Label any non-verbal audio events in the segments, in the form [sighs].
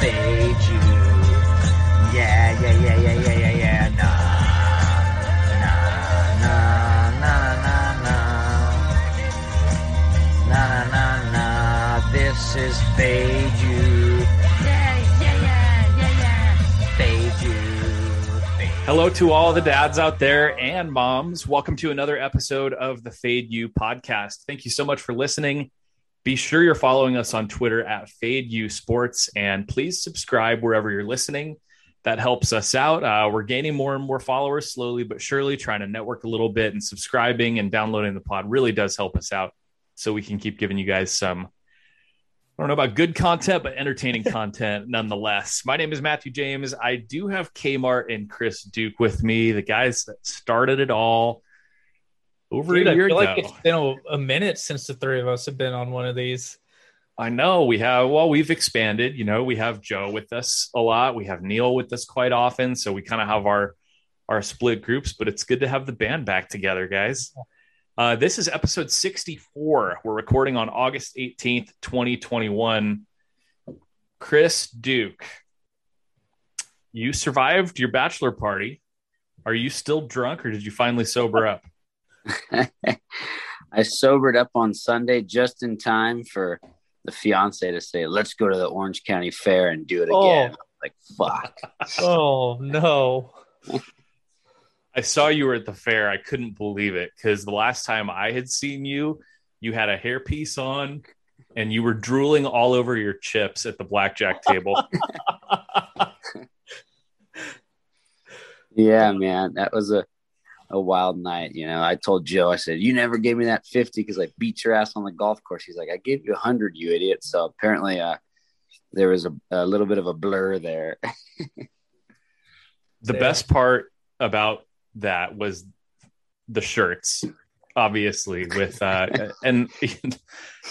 fade you. Yeah, yeah, yeah, yeah, yeah, yeah, yeah. Nah, nah, nah, nah, nah, nah, nah, nah, nah. This is fade you. Yeah, yeah, yeah, yeah, yeah. Fade you. Hello to all the dads out there and moms. Welcome to another episode of the Fade You podcast. Thank you so much for listening. Be sure you're following us on Twitter at Fade You Sports and please subscribe wherever you're listening. That helps us out. Uh, we're gaining more and more followers slowly but surely, trying to network a little bit and subscribing and downloading the pod really does help us out so we can keep giving you guys some I don't know about good content, but entertaining [laughs] content nonetheless. My name is Matthew James. I do have Kmart and Chris Duke with me, the guys that started it all over Dude, a I year feel ago. like it's been a, a minute since the three of us have been on one of these. I know we have, well, we've expanded. You know, we have Joe with us a lot. We have Neil with us quite often. So we kind of have our, our split groups, but it's good to have the band back together, guys. Uh, this is episode 64. We're recording on August 18th, 2021. Chris Duke, you survived your bachelor party. Are you still drunk or did you finally sober up? [laughs] I sobered up on Sunday just in time for the fiance to say, "Let's go to the Orange County Fair and do it Oh. again." Like, fuck. [laughs] Oh no! [laughs] I saw you were at the fair. I couldn't believe it because the last time I had seen you, you had a hairpiece on and you were drooling all over your chips at the blackjack table. yeah, man, that was a a wild night. You know, I told Joe, I said, "You never gave me that fifty because I beat your ass on the golf course." He's like, "I gave you a hundred, you idiot." So apparently, uh, there was a, a little bit of a blur there. [laughs] the Yeah. best part about that was the shirts, obviously, with uh [laughs] and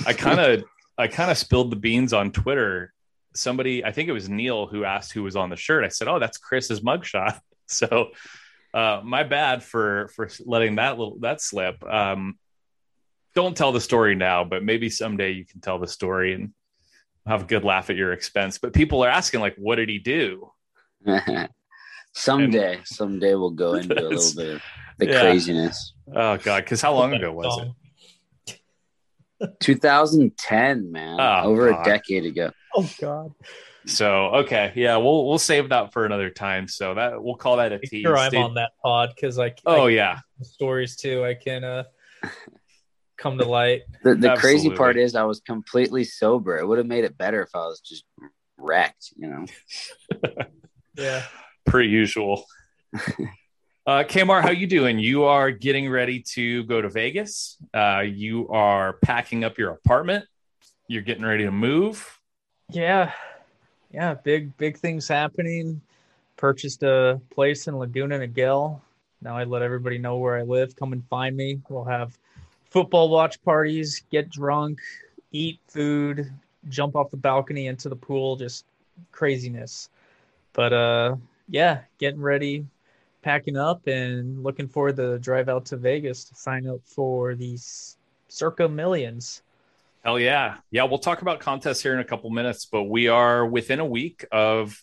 I kind of I kind of spilled the beans on Twitter. Somebody, I think it was Neil who asked who was on the shirt. I said, "Oh, that's Chris's mugshot." [laughs] So, uh, my bad for for letting that little that slip. Um, don't tell the story now, but maybe someday you can tell the story and have a good laugh at your expense. But people are asking, like, what did he do? [laughs] someday, someday we'll go into a little bit of the [laughs] Yeah. craziness. Oh God, because how long ago was it? [laughs] 2010, man, Oh, over God. a decade ago. Oh god! So okay, yeah, we'll we'll save that for another time. So that we'll call that a tease. sure I'm Stay- on that pod because I Oh I, yeah, stories too. I can uh come to light. [laughs] The, the crazy part is I was completely sober. It would have made it better if I was just wrecked, you know. [laughs] Yeah. per usual. [laughs] Uh, Kmart, how you doing? You are getting ready to go to Vegas. Uh, you are packing up your apartment. You're getting ready to move. Yeah. Yeah. Big big things happening. Purchased a place in Laguna Niguel. Now I let everybody know where I live. Come and find me. We'll have football watch parties, get drunk, eat food, jump off the balcony into the pool, just craziness. But uh yeah, getting ready, packing up and looking forward to drive out to Vegas to sign up for these circa millions. Hell yeah. Yeah, we'll talk about contests here in a couple minutes, but we are within a week of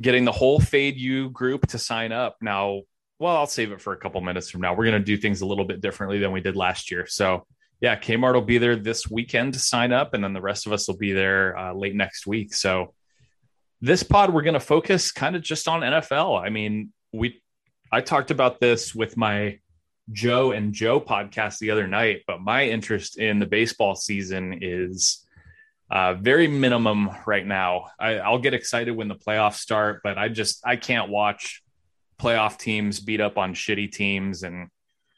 getting the whole Fade You group to sign up. Now, well, I'll save it for a couple minutes from now. We're going to do things a little bit differently than we did last year. So, yeah, Kmart will be there this weekend to sign up, and then the rest of us will be there uh, late next week. So, this pod, we're going to focus kind of just on NFL. I mean, we, I talked about this with my Joe and Joe podcast the other night, but my interest in the baseball season is uh, very minimum right now. I, I'll get excited when the playoffs start, but I just I can't watch playoff teams beat up on shitty teams, and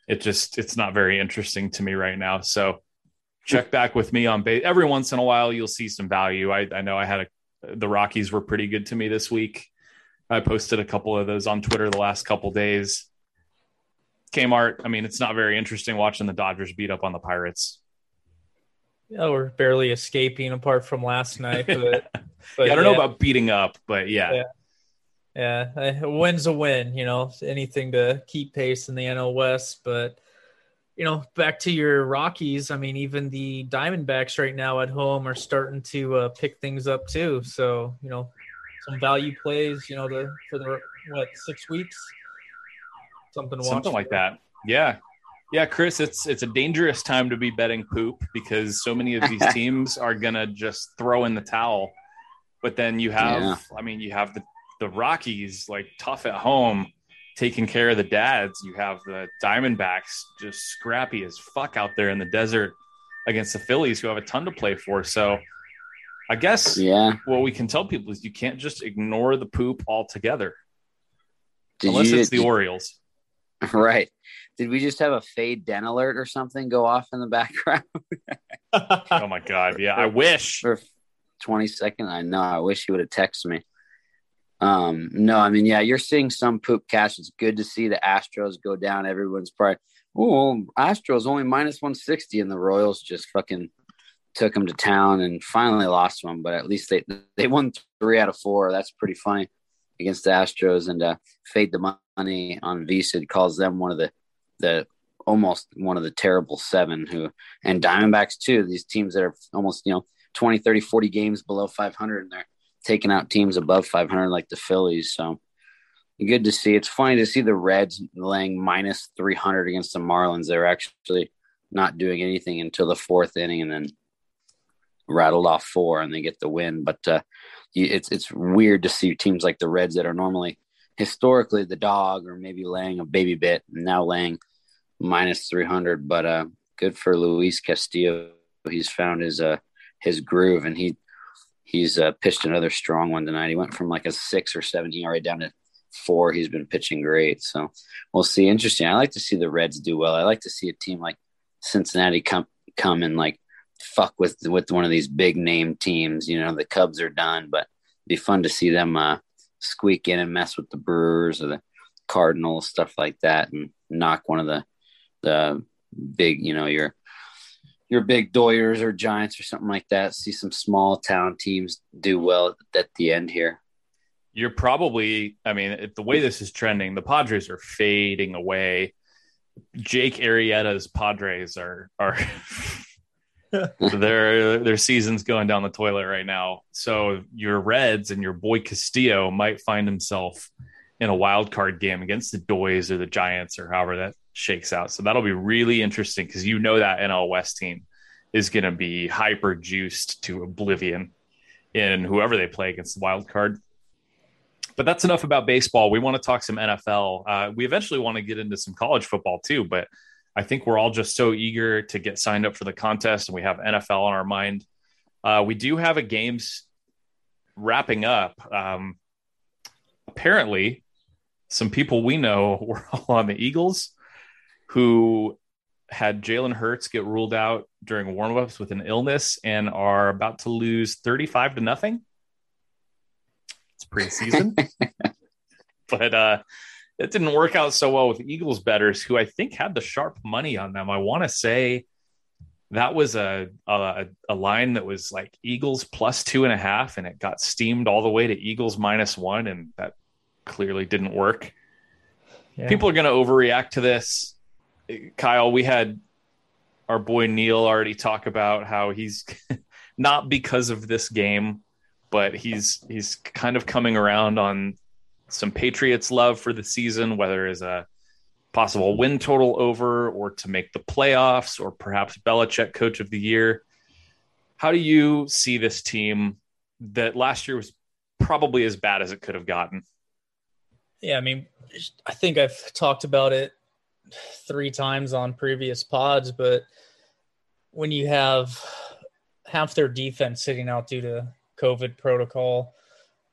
it just it's not very interesting to me right now. So check back with me on base every once in a while. You'll see some value. I, I know I had a the Rockies were pretty good to me this week. I posted a couple of those on Twitter the last couple days. Kmart, I mean, it's not very interesting watching the Dodgers beat up on the Pirates. Yeah, we're barely escaping apart from last night, but, [laughs] but yeah, I don't know about beating up, but yeah. Yeah. Yeah, a win's a win. You know, anything to keep pace in the NL West. But you know, back to your Rockies. I mean, even the Diamondbacks right now at home are starting to uh, pick things up too. So you know, some value plays. You know, the for the what six weeks, something watch something like that. Yeah, yeah, Chris. It's it's a dangerous time to be betting poop because so many of these [laughs] teams are gonna just throw in the towel. But then you have, Yeah. I mean, you have the the Rockies like tough at home, taking care of the dads. You have the Diamondbacks just scrappy as fuck out there in the desert against the Phillies, who have a ton to play for. So, I guess Yeah. what we can tell people is you can't just ignore the poop altogether, Did unless you, it's the Orioles. [laughs] right? Did we just have a fade den alert or something go off in the background [laughs] Oh my god, yeah, I wish. for 20 seconds? I know. I wish you would have texted me. Um, no, I mean, yeah, you're seeing some poop cash. It's good to see the Astros go down. Everyone's probably, oh, Astros only minus 160, and the Royals just fucking took them to town and finally lost one. But at least they they won three out of four. That's pretty funny against the Astros. And uh, fade the money on Visa calls them one of the the almost one of the terrible seven who and Diamondbacks too. These teams that are almost you know 20, 30, 40 games below 500, and they're taking out teams above 500 like the Phillies. So good to see. It's funny to see the Reds laying minus 300 against the Marlins. They're actually not doing anything until the fourth inning and then rattled off four and they get the win. But uh, it's it's weird to see teams like the Reds that are normally historically the dog or maybe laying a baby bit now laying minus 300. But uh, good for Luis Castillo. He's found his uh his groove and he he's uh, pitched another strong one tonight. He went from like a six or seven ERA down to four. He's been pitching great. So we'll see. Interesting. I like to see the Reds do well. I like to see a team like Cincinnati come come and like fuck with with one of these big name teams. You know, the Cubs are done, but it'd be fun to see them uh, squeak in and mess with the Brewers or the Cardinals, stuff like that, and knock one of the the big, you know, your your big Doyers or Giants or something like that. See some small town teams do well at the end here. You're probably, I mean, the way this is trending, the Padres are fading away. Jake Arrieta's Padres are are [laughs] [laughs] their their season's going down the toilet right now. So your Reds and your boy Castillo might find himself in a wild card game against the Doys or the Giants or however that shakes out. So that'll be really interesting because you know that NL West team is going to be hyper juiced to oblivion in whoever they play against the wild card. But that's enough about baseball. We want to talk some NFL. Uh, we eventually want to get into some college football too, but I think we're all just so eager to get signed up for the contest, and we have NFL on our mind. Uh, we do have a games wrapping up. Um, apparently, some people we know [laughs] were all on the Eagles who had Jalen Hurts get ruled out during warmups with an illness and are about to lose 35 to nothing. It's preseason. [laughs] but uh it didn't work out so well with Eagles betters who I think had the sharp money on them. I want to say that was a, a a line that was like Eagles plus two and a half, and it got steamed all the way to Eagles minus one, and that clearly didn't work. Yeah. People are going to overreact to this. Kyle, we had our boy Neil already talk about how he's [laughs] not because of this game, but he's he's kind of coming around on some Patriots love for the season, whether as a possible win total over or to make the playoffs or perhaps Belichick coach of the year. How do you see this team that last year was probably as bad as it could have gotten? Yeah, I mean, I think I've talked about it three times on previous pods, but when you have half their defense sitting out due to COVID protocol,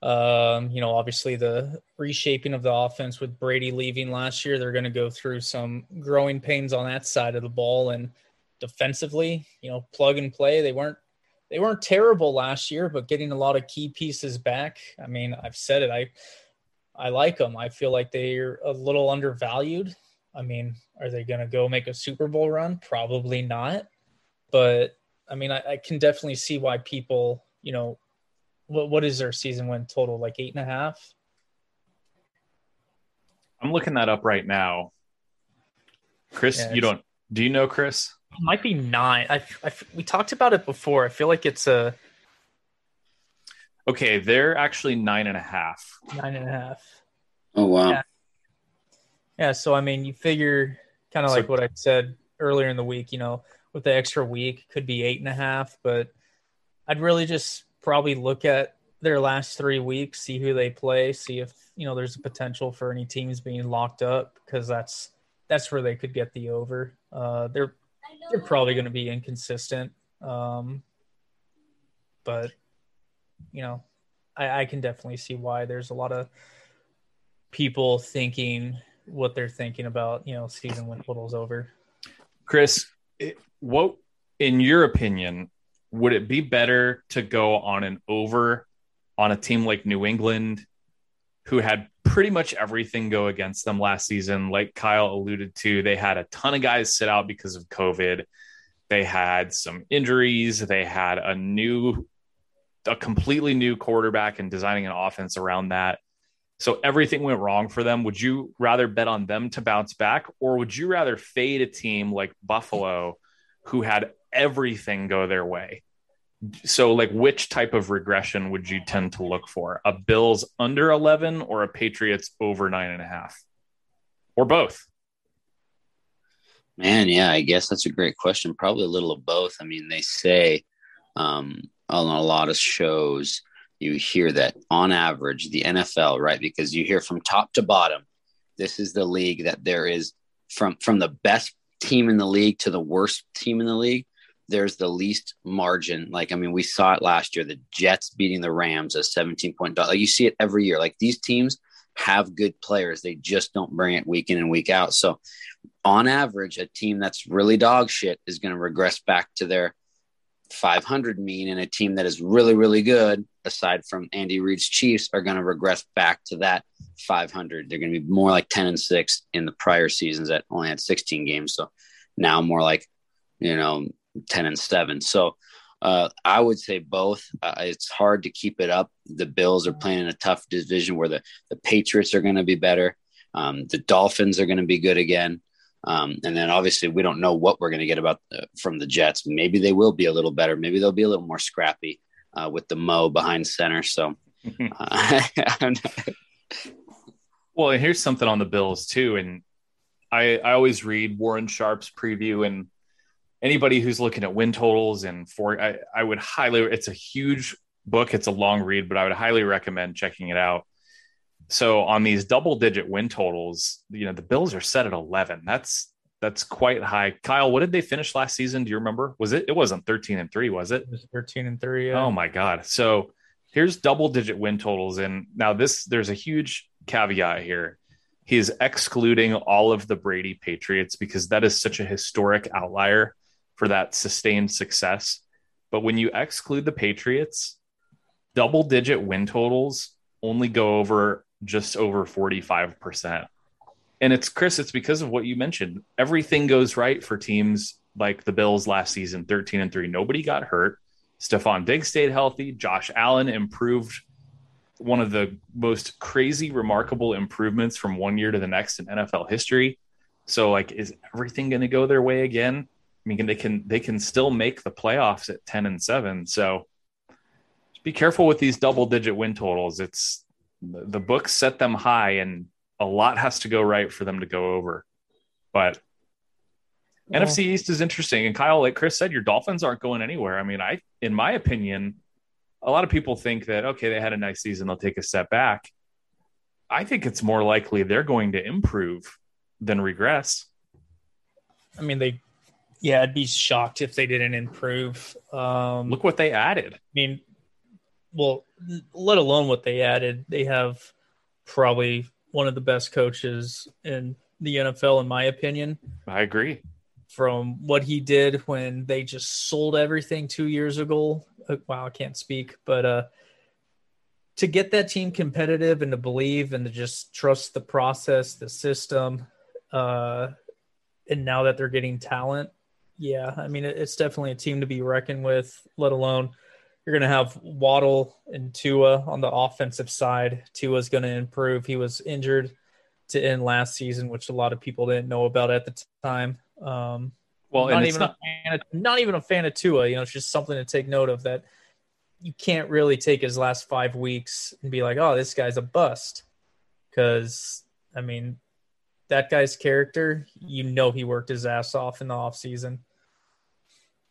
um, you know, obviously the reshaping of the offense with Brady leaving last year, they're going to go through some growing pains on that side of the ball. And defensively, you know, plug and play. They weren't they weren't terrible last year, but getting a lot of key pieces back. I mean, I've said it. I I like them. I feel like they're a little undervalued. I mean, are they going to go make a Super Bowl run? Probably not. But I mean, I, I can definitely see why people, you know, what what is their season win total? Like eight and a half? I'm looking that up right now. Chris, Yeah, you don't Do you know, Chris? It might be nine. I, I, we talked about it before. I feel like it's a Okay, they're actually nine and a half. nine and a half. Oh wow. Yeah. Yeah, so I mean, you figure kind of So- like what I said earlier in the week. You know, with the extra week, could be eight and a half. But I'd really just probably look at their last three weeks, see who they play, see if you know there's a potential for any teams being locked up because that's that's where they could get the over. Uh, they're they're probably going to be inconsistent, um, but you know, I, I can definitely see why there's a lot of people thinking what they're thinking about, you know, season win totals over. Chris, it- what, in your opinion, would it be better to go on an over on a team like New England, who had pretty much everything go against them last season? Like Kyle alluded to, they had a ton of guys sit out because of COVID. They had some injuries. They had a new, a completely new quarterback and designing an offense around that. So everything went wrong for them. Would you rather bet on them to bounce back, or would you rather fade a team like Buffalo, who had everything go their way? So, like, which type of regression would you tend to look for? A Bills under 11 or a Patriots over nine and a half? Or both? Man, yeah, I guess that's a great question. Probably a little of both. I mean, they say um, on a lot of shows, you hear that on average, the NFL, right? Because you hear from top to bottom, this is the league that there is from from the best team in the league to the worst team in the league. There's the least margin. Like, I mean, we saw it last year. The Jets beating the Rams a 17 point dog. Like, you see it every year. Like these teams have good players. They just don't bring it week in and week out. So on average, a team that's really dog shit is going to regress back to their 500 mean, and a team that is really, really good, aside from Andy Reid's Chiefs, are going to regress back to that 500. They're going to be more like 10 and 6 in the prior seasons that only had 16 games. So now more like, you know, 10 and 7. So uh, I would say both. Uh, it's hard to keep it up. The Bills are playing in a tough division where the, the Patriots are going to be better. Um, the Dolphins are going to be good again. Um, and then obviously we don't know what we're going to get about uh, from the Jets. Maybe they will be a little better. Maybe they'll be a little more scrappy uh, with the Mo behind center. So, uh, [laughs] Well, and here's something on the Bills too, and I I always read Warren Sharp's preview, and anybody who's looking at win totals and for I, I would highly it's a huge book, it's a long read, but I would highly recommend checking it out. So on these double digit win totals, you know the Bills are set at eleven. That's that's quite high. Kyle, what did they finish last season? Do you remember? Was it it wasn't thirteen and three, was it? It was 13 and 3. Yeah. Oh my god. So here's double digit win totals and now this there's a huge caveat here. he is excluding all of the Brady Patriots because that is such a historic outlier for that sustained success. But when you exclude the Patriots, double digit win totals only go over just over 45%. And it's Chris, it's because of what you mentioned. Everything goes right for teams like the Bills last season, 13 and 3. Nobody got hurt. Stefon Diggs stayed healthy. Josh Allen improved one of the most crazy, remarkable improvements from one year to the next in NFL history. So, like, is everything going to go their way again? I mean, they can they can still make the playoffs at 10 and 7. So be careful with these double digit win totals. It's the, books set them high and a lot has to go right for them to go over. But Well, NFC East is interesting. And Kyle, like Chris said, your Dolphins aren't going anywhere. I mean, I, in my opinion, a lot of people think that, okay, they had a nice season, they'll take a step back. I think it's more likely they're going to improve than regress. I mean, they, yeah, I'd be shocked if they didn't improve. Um, Look what they added. I mean, well, let alone what they added. They have probably one of the best coaches in the NFL, in my opinion. I agree. From what he did when they just sold everything two years ago. Uh, wow, I can't speak, but uh, to get that team competitive and to believe and to just trust the process, the system, uh, and now that they're getting talent, yeah, I mean, it's definitely a team to be reckoned with. Let alone you're going to have Waddle and Tua on the offensive side. Tua's going to improve. He was injured to end last season, which a lot of people didn't know about at the time. Um, Well, not even not, a fan of, not even a fan of Tua. You know, it's just something to take note of that you can't really take his last five weeks and be like, oh, this guy's a bust. Because I mean, that guy's character, you know, he worked his ass off in the off season.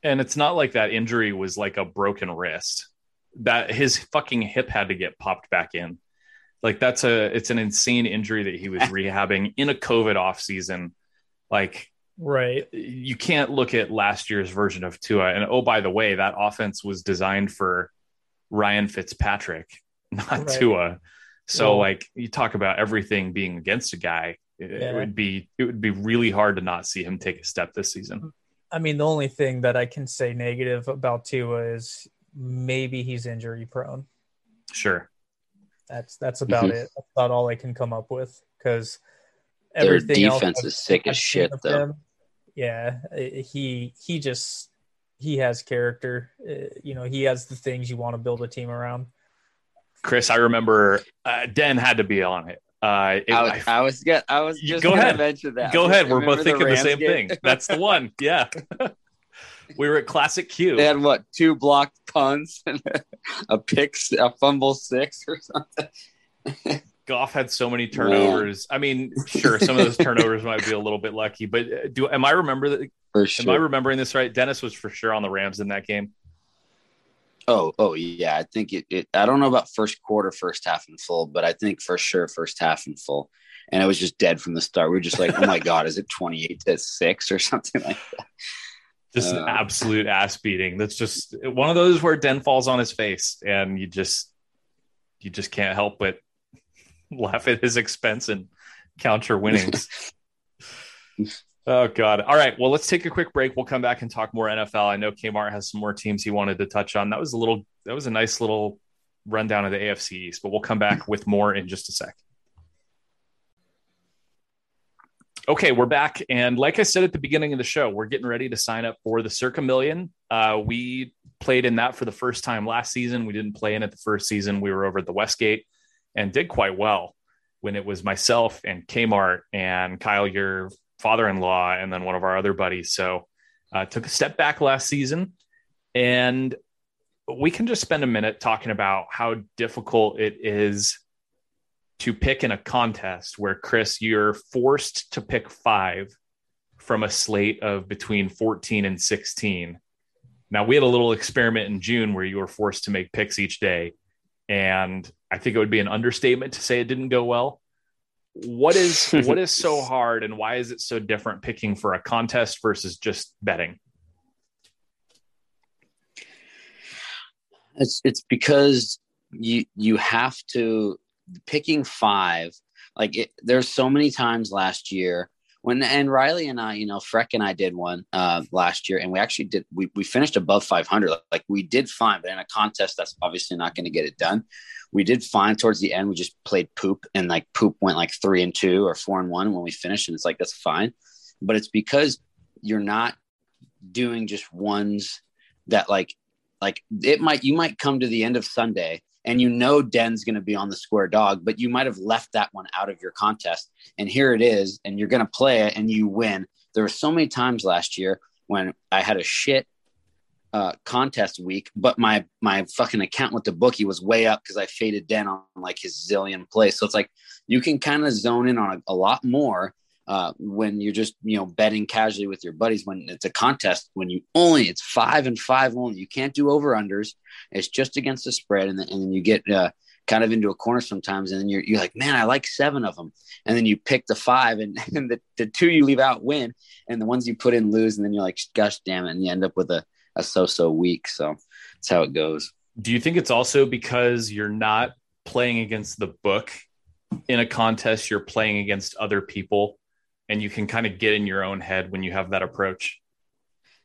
And it's not like that injury was like a broken wrist. That his fucking hip had to get popped back in. Like that's a it's an insane injury that he was [laughs] rehabbing in a COVID off season. Like Right. you can't look at last year's version of Tua. And oh, by the way, that offense was designed for Ryan Fitzpatrick, [laughs] not Right. Tua. So Well- like you talk about everything being against a guy, it, it would be it would be really hard to not see him take a step this season. I mean, the only thing that I can say negative about Tua is maybe he's injury prone. Sure. That's that's about Mhm. it. That's about all I can come up with because Their everything else defense I've- is sick as I've shit, though. him, yeah, he he just he has character. Uh, You know, he has the things you want to build a team around. Chris, I remember uh, Den had to be on it. Uh, it- I was, I was get, I was just go ahead. mention that. go ahead. We're both thinking the, Rams same game? thing. That's the one. [laughs] Yeah. [laughs] we were at Classic Q. They had what two blocked punts and [laughs] a pick, a fumble six or something. Goff had so many turnovers. I mean, sure, some of those turnovers might be a little bit lucky, but uh, do am I remember that? For Am I remembering this right? Dennis was for sure on the Rams in that game. Oh, oh yeah. I think it, it. I don't know about first quarter, first half in full, but I think for sure first half in full. And it was just dead from the start. We were just like, oh my god, is it twenty eight to six or [laughs] something like that? Just an Uh. absolute ass beating. That's just one of those where Den falls on his face, and you just you just can't help but [laughs] laugh at his expense and count your winnings. [laughs] oh God! All right, well, let's take a quick break. We'll come back and talk more NFL. I know Kmart has some more teams he wanted to touch on. That was a little. That was a nice little rundown of the AFC East, but we'll come back with more in just a sec. Okay, we're back. And like I said at the beginning of the show, we're getting ready to sign up for the Circa Million. Uh, we played in that for the first time last season. We didn't play in it the first season. We were over at the Westgate and did quite well when it was myself and Kmart and Kyle, your father in law, and then one of our other buddies. So uh, took a step back last season. And we can just spend a minute talking about how difficult it is to pick in a contest where Chris, you're forced to pick five from a slate of between 14 and 16. Now, we had a little experiment in June where you were forced to make picks each day. And I think it would be an understatement to say it didn't go well. What is what is so [laughs] hard and why is it so different picking for a contest versus just betting? It's it's because you you have to picking five. Like it, there's so many times last year when and Riley and I, you know, Freck and I did one uh, last year, and we actually did. We we finished above 500. Like we did fine, but in a contest, that's obviously not going to get it done. We did fine towards the end. We just played poop, and like poop went like three and two or four and one when we finished, and it's like that's fine. But it's because you're not doing just ones that like like it might you might come to the end of Sunday and you know Den's going to be on the square dog, but you might have left that one out of your contest. And here it is, and you're going to play it and you win. There were so many times last year when I had a shit uh, contest week, but my my fucking account with the bookie was way up because I faded Den on like his zillion plays. So it's like you can kind of zone in on a, a lot more uh, when you're just you know betting casually with your buddies when it's a contest when you only it's five and five only. You can't do over unders it's just against the spread and then, and then you get uh, kind of into a corner sometimes and then you're, you're like man i like seven of them and then you pick the five and, [laughs] and the, the two you leave out win and the ones you put in lose and then you're like gosh damn it and you end up with a, a so-so week. So that's how it goes. Do you think it's also because you're not playing against the book in a contest, you're playing against other people and you can kind of get in your own head when you have that approach?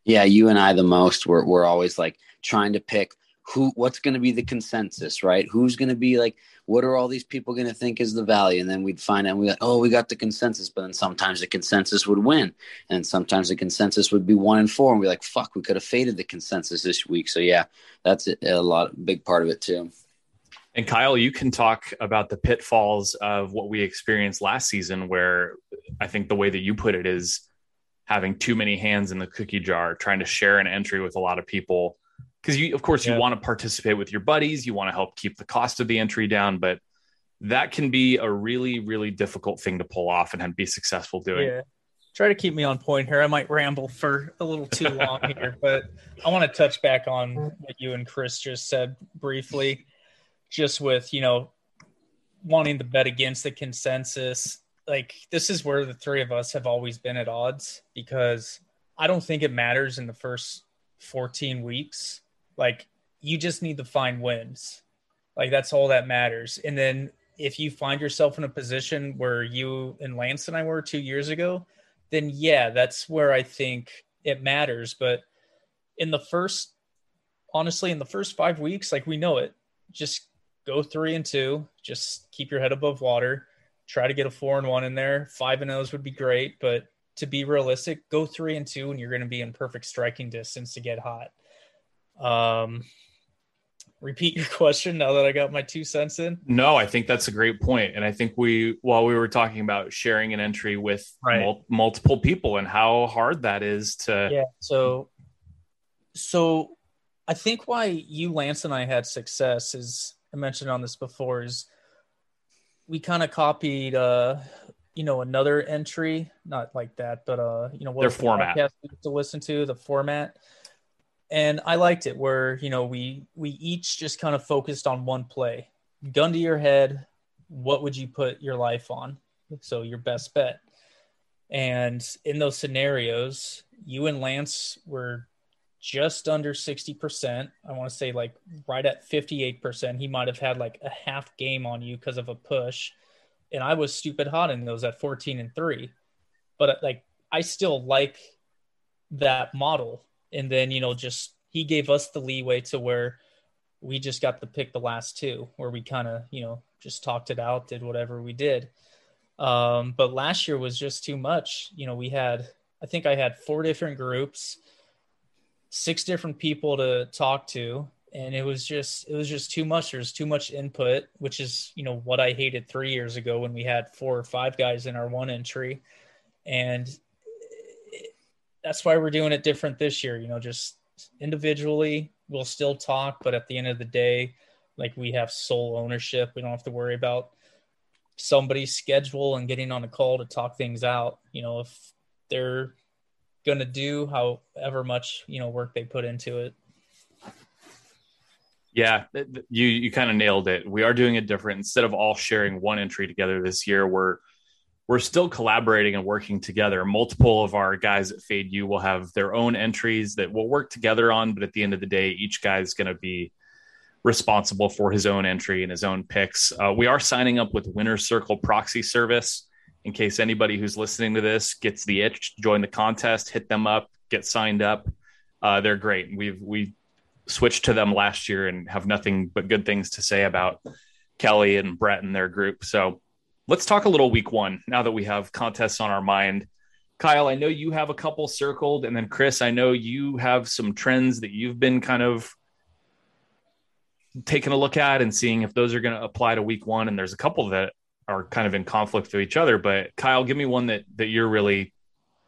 Yeah, you and I the most. We're we're always like trying to pick who what's going to be the consensus, right? Who's going to be like what are all these people going to think is the value? And then we'd find out we like, oh, we got the consensus, but then sometimes the consensus would win, and sometimes the consensus would be one and four, and we're like, fuck, we could have faded the consensus this week. So yeah, that's a, a lot, big part of it too. And Kyle, you can talk about the pitfalls of what we experienced last season, where I think the way that you put it is having too many hands in the cookie jar, trying to share an entry with a lot of people. Because you, of course, you Yeah. want to participate with your buddies, you want to help keep the cost of the entry down, but that can be a really, really difficult thing to pull off and be successful doing. Yeah. Try to keep me on point here. I might ramble for a little too long here, [laughs] but I want to touch back on what you and Chris just said briefly, just with, you know, wanting to bet against the consensus. Like, this is where the three of us have always been at odds because I don't think it matters in the first 14 weeks. Like, you just need to find wins. Like, that's all that matters. And then if you find yourself in a position where you and Lance and I were two years ago, then yeah, that's where I think it matters. But in the first, honestly, in the first five weeks, like we know it, just go three and two, just keep your head above water, try to get a four and one in there. Five and O's would be great, but to be realistic, go three and two, and you're going to be in perfect striking distance to get hot. Um, repeat your [laughs] question now that I got my two cents in. No, I think that's a great point, and I think we, while we were talking about sharing an entry with Right. mul- multiple people and how hard that is to, yeah so so i think why you lance and i had success is i mentioned on this before is we kind of copied uh you know another entry not like that but uh you know what Their the format. podcast we used to listen to the format. And i liked it where you know we we each just kind of focused on one play. Gun to your head what would you put your life on? So your best bet. And in those scenarios, you and Lance were just under 60%. I want to say like right at 58%. He might have had like a half game on you because of a push. And I was stupid hot in those at 14 and 3. But like I still like that model. And then, you know, just he gave us the leeway to where we just got to pick the last two, where we kind of, you know, just talked it out, did whatever we did. Um, but last year was just too much. You know, we had, I think I had four different groups, six different people to talk to, and it was just, it was just too much. There's too much input, which is, you know, what I hated three years ago when we had four or five guys in our one entry. And that's why we're doing it different this year. You know, just individually, we'll still talk, but at the end of the day, like we have sole ownership. We don't have to worry about somebody's schedule and getting on a call to talk things out. You know, if they're going to do however much, you know, work they put into it. Yeah, you you kind of nailed it. We are doing it different. Instead of all sharing one entry together this year, we're we're still collaborating and working together. Multiple of our guys at Fade U will have their own entries that we'll work together on, but at the end of the day, each guy is going to be responsible for his own entry and his own picks. Uh, we are signing up with Winner Circle Proxy Service in case anybody who's listening to this gets the itch, join the contest, hit them up, get signed up. Uh, they're great. We've we switched to them last year and have nothing but good things to say about Kelly and Brett and their group. So let's talk a little week one now that we have contests on our mind. Kyle, I know you have a couple circled, and then Chris, I know you have some trends that you've been kind of taking a look at and seeing if those are going to apply to week one. And there's a couple that are kind of in conflict with each other. But Kyle, give me one that that you're really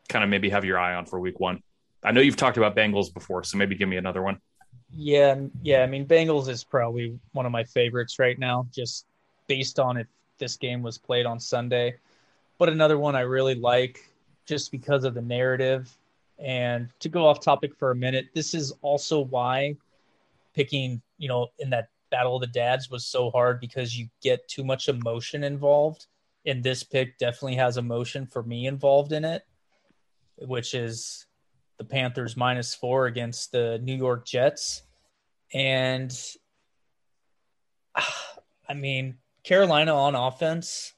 kind of maybe have your eye on for week one. I know you've talked about Bengals before, so maybe give me another one. Yeah, yeah. I mean, Bengals is probably one of my favorites right now, just based on if this game was played on Sunday. But another one I really like, just because of the narrative. And to go off topic for a minute, this is also why picking, you know, in that Battle of the Dads was so hard because you get too much emotion involved. And this pick definitely has emotion for me involved in it, which is the Panthers minus four against the New York Jets. And [sighs] I mean, Carolina on offense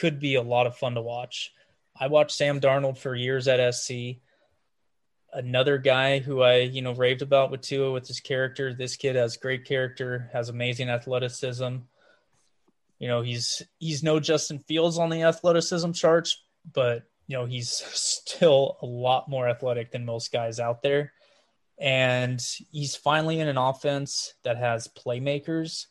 could be a lot of fun to watch. I watched Sam Darnold for years at SC. Another guy who I, you know, raved about with Tua with his character. This kid has great character, has amazing athleticism. You know, he's he's no Justin Fields on the athleticism charts, but you know, he's [laughs] still a lot more athletic than most guys out there. And he's finally in an offense that has playmakers.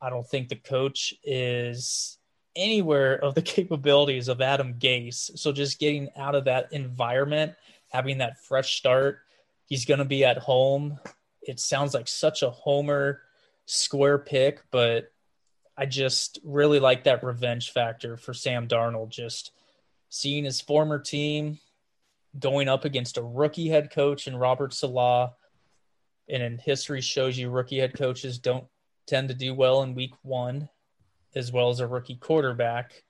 I don't think the coach is anywhere of the [laughs] capabilities of Adam Gase. So just getting out of that environment, having that fresh start. He's going to be at home. It sounds like such a homer square pick, but I just really like that revenge factor for Sam Darnold. Just seeing his former team going up against a rookie head coach and Robert Saleh. And in history shows you rookie head coaches don't tend to do well in week one, as well as a rookie quarterback.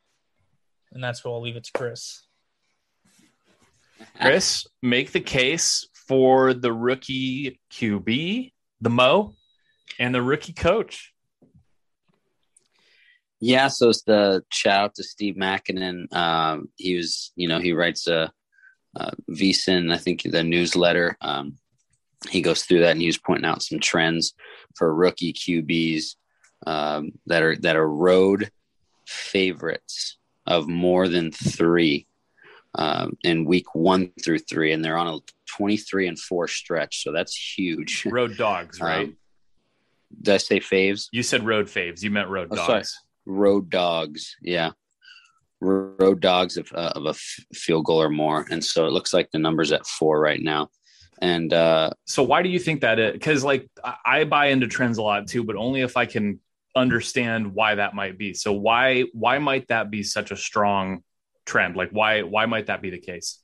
And that's where I'll leave it to Chris. Chris, make the case for the rookie QB, the Mo, and the rookie coach. Yeah, so it's the shout to Steve Makinen. Um, he was, you know, he writes a, a VSiN, I think the newsletter. Um, he goes through that and he was pointing out some trends for rookie QBs um, that are that are road favorites of more than three um, in week one through three, and they're on a 23 and four stretch. So that's huge. [laughs] Road dogs, right? Um, did I say faves? you said road faves. You meant road Oh, dogs. sorry. Road dogs. Yeah. Road dogs of, uh, of a f- field goal or more. And so it looks like the number's at four right now. And uh, So why do you think that is? Because like I- I buy into trends a lot too, but only if I can understand why that might be. So why why might that be such a strong trend? Like why why might that be the case?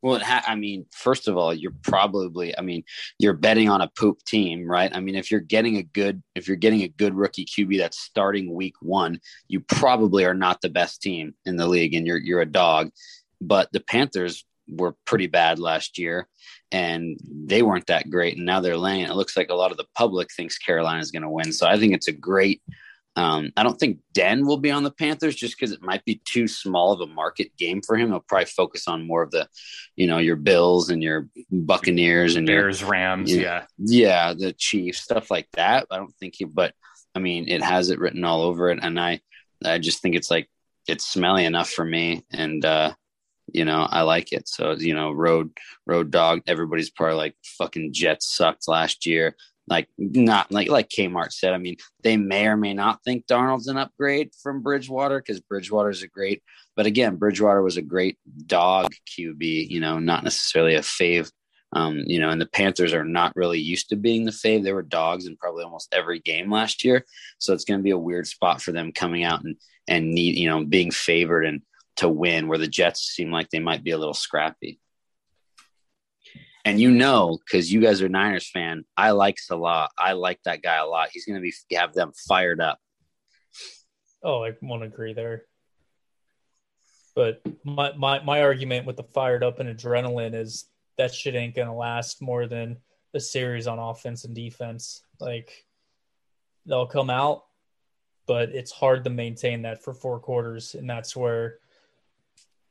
Well, ha- I mean, first of all, you're probably, I mean, you're betting on a poop team, right? I mean, if you're getting a good, if you're getting a good rookie QB that's starting week one, you probably are not the best team in the league, and you're you're a dog. But the Panthers were pretty bad last year, and they weren't that great, and now they're laying. It looks like a lot of the public thinks Carolina is going to win, so I think it's a great. Um, I don't think Den will be on the Panthers just because it might be too small of a market game for him. He'll probably focus on more of the you know your Bills and your Buccaneers and your Bears, Rams, Yeah. yeah. yeah the Chiefs stuff like that. I don't think he, but I mean it has it written all over it, and I I just think it's like it's smelly enough for me, and uh, you know I like it. So you know road road dog. Everybody's probably like fucking Jets sucked last year. Like not like like Kmart said. I mean, they may or may not think Darnold's an upgrade from Bridgewater because Bridgewater's a great. But again, Bridgewater was a great dog QB. You know, not necessarily a fave. Um, you know, and the Panthers are not really used to being the fave. They were dogs in probably almost every game last year. So it's going to be a weird spot for them coming out and and need you know being favored and to win, where the Jets seem like they might be a little scrappy. And you know, because you guys are Niners fan, I like Saleh. I like that guy a lot. He's going to be have them fired up. Oh, I won't agree there. But my, my, my argument with the fired up and adrenaline is that shit ain't gonna last more than a series on offense and defense. Like they'll come out, but it's hard to maintain that for four quarters, and that's where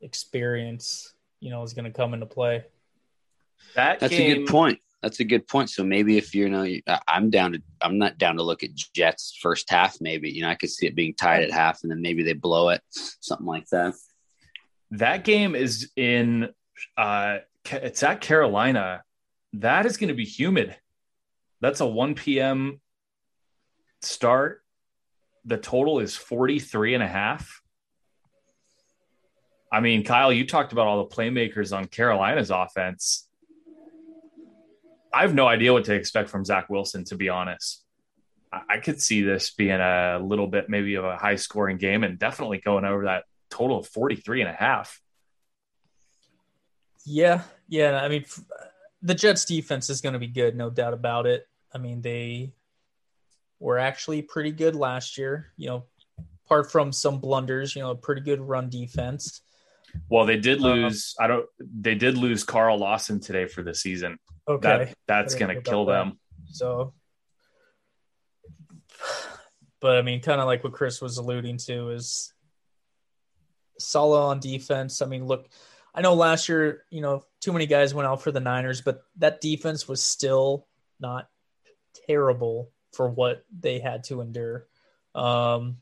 experience, you know, is gonna come into play. That That's game, a good point. That's a good point. So maybe if you know, I'm down to, I'm not down to look at Jets first half. Maybe you know, I could see it being tied at half, and then maybe they blow it, something like that. That game is in uh it's at Carolina. That is going to be humid. That's a 1 p.m. start. The total is 43 and a half. I mean, Kyle, you talked about all the playmakers on Carolina's offense. I have no idea what to expect from Zach Wilson, to be honest. I, I could see this being a little bit maybe of a high scoring game and definitely going over that total of 43 and a half. Yeah, yeah. I mean, the Jets' defense is going to be good, no doubt about it. I mean, they were actually pretty good last year. You know, apart from some blunders, you know, a pretty good run defense. Well, they did Um, lose. I don't. They did lose Carl Lawson today for the season. Okay, That that's going to kill them. so. But I mean, kind of like what Chris was alluding to is solid on defense. I mean, look, I know last year, you know, too many guys went out for the Niners, but that defense was still not terrible for what they had to endure. Um,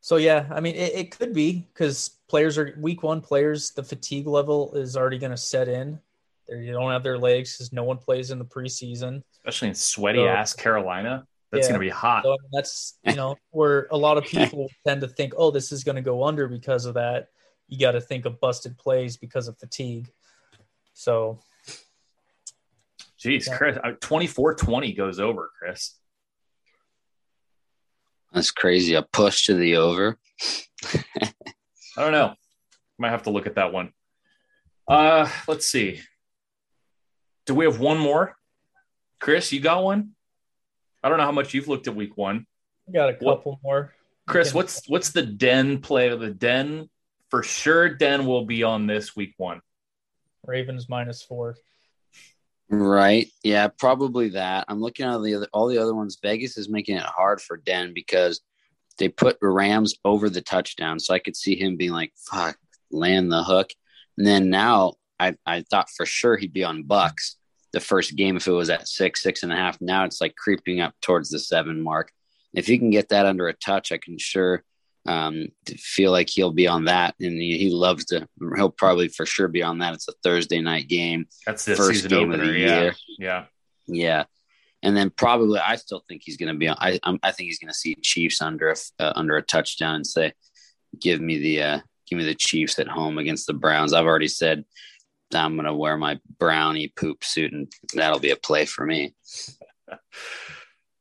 so yeah, I mean, it, it could be because players are week one players. The fatigue level is already going to set in. They don't have their legs because no one plays in the preseason. especially in sweaty So- ass Carolina. That's Yeah. gonna be hot. So I mean, that's you know where a lot of people [laughs] tend to think, oh, this is going to go under because of that. You got to think of busted plays because of fatigue. So Jeez, Yeah. Chris, uh, 24-20 goes over, Chris. That's crazy. A push to the over. [laughs] I don't know. Might have to look at that one. Uh, let's see. Do we have one more? Chris, you got one? I don't know how much you've looked at week one. I got a What- couple more. Chris, Okay. what's what's the den play? of The den for sure. Den will be on this week one. Ravens minus four. Right. Yeah, probably that. I'm looking at the other, all the other ones. Vegas is making it hard for Den because they put Rams over the touchdown. So I could see him being like, fuck, land the hook. And then now I, I thought for sure he'd be on Bucks the first game if it was at six, six and a half. Now it's like creeping up towards the seven mark. If you can get that under a touch, I can sure um, feel like he'll be on that. And he, he loves to, he'll probably for sure be on that. It's a Thursday night game That's the first season game opener. of the yeah, year. yeah. Yeah, and then probably I still think he's going to be on. I I'm, I think he's going to see Chiefs under a uh, under a touchdown and say, "Give me the uh, give me the Chiefs at home against the Browns." I've already said I'm going to wear my brownie poop suit, and that'll be a play for me. [laughs]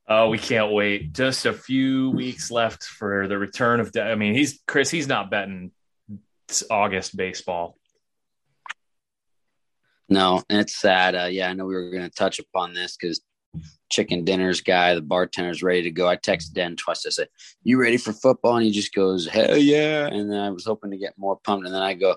Oh, we can't wait. Just a few weeks left for the return of. I mean, he's Chris. He's not betting it's August baseball. No, and it's sad. Uh, yeah, I know we were going to touch upon this because chicken dinners guy, the bartender's ready to go. I texted Den twice. I said, "You ready for football?" And he just goes, "Hell yeah!" And then I was hoping to get more pumped. And then I go,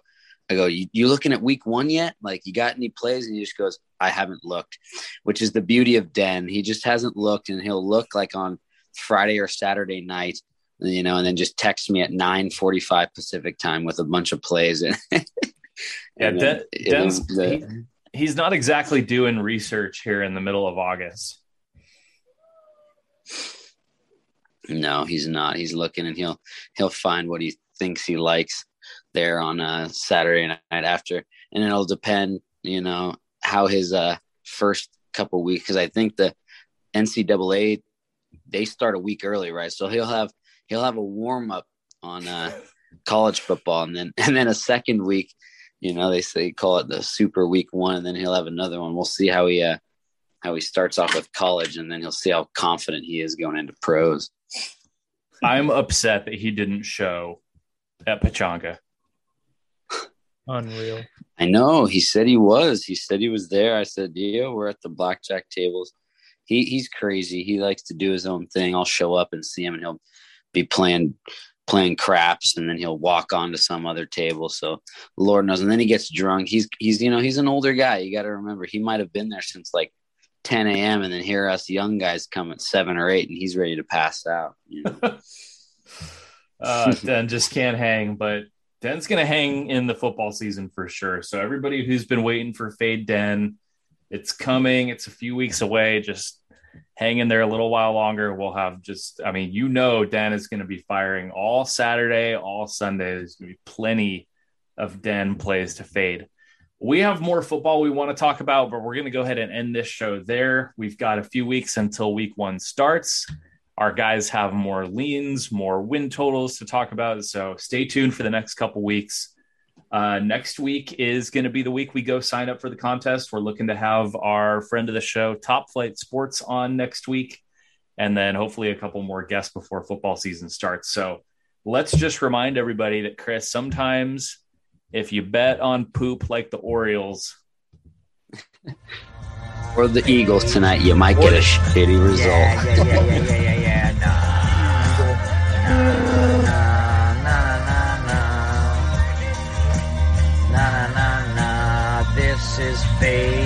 "I go, you, you looking at week one yet? Like, you got any plays?" And he just goes, "I haven't looked," which is the beauty of Den. He just hasn't looked, and he'll look like on Friday or Saturday night. You know, and then just text me at nine forty-five Pacific time with a bunch of plays. [laughs] And Yeah, and Den, Den's, the- he- he's not exactly doing research here in the middle of August. No, he's not. He's looking and he'll he'll find what he thinks he likes there on a Saturday night after, and it'll depend, you know, how his uh first couple weeks. Because I think the NCAA they start a week early, right? So he'll have he'll have a warm up on uh, [laughs] college football, and then and then a second week. You know, they say call it the Super Week One, and then he'll have another one. We'll see how he uh, how he starts off with college, and then he'll see how confident he is going into pros. I'm upset that he didn't show at Pechanga. Unreal. I know. He said he was. He said he was there. I said, "Yeah, we're at the blackjack tables." He he's crazy. He likes to do his own thing. I'll show up and see him, and he'll be playing playing craps, and then he'll walk on to some other table. So Lord knows. And then he gets drunk. He's he's you know he's an older guy. You got to remember he might have been there since like 10 a.m. and then hear us young guys come at seven or eight, and he's ready to pass out. You know? [laughs] Uh, Den just can't hang, but Den's going to hang in the football season for sure. So everybody who's been waiting for Fade Den, it's coming. It's a few weeks away. Just hang in there a little while longer. We'll have just, I mean, you know, Den is going to be firing all Saturday, all Sunday. There's going to be plenty of Den plays to fade. We have more football we want to talk about, but we're going to go ahead and end this show there. We've got a few weeks until week one starts. Our guys have more leans, more win totals to talk about. So stay tuned for the next couple weeks. Uh, next week is going to be the week we go sign up for the contest. We're looking to have our friend of the show, Top Flight Sports, on next week, and then hopefully a couple more guests before football season starts. So let's just remind everybody that, Chris, sometimes if you bet on poop like the Orioles, [laughs] or the Eagles tonight, you might get a shitty result. Yeah, yeah, yeah, This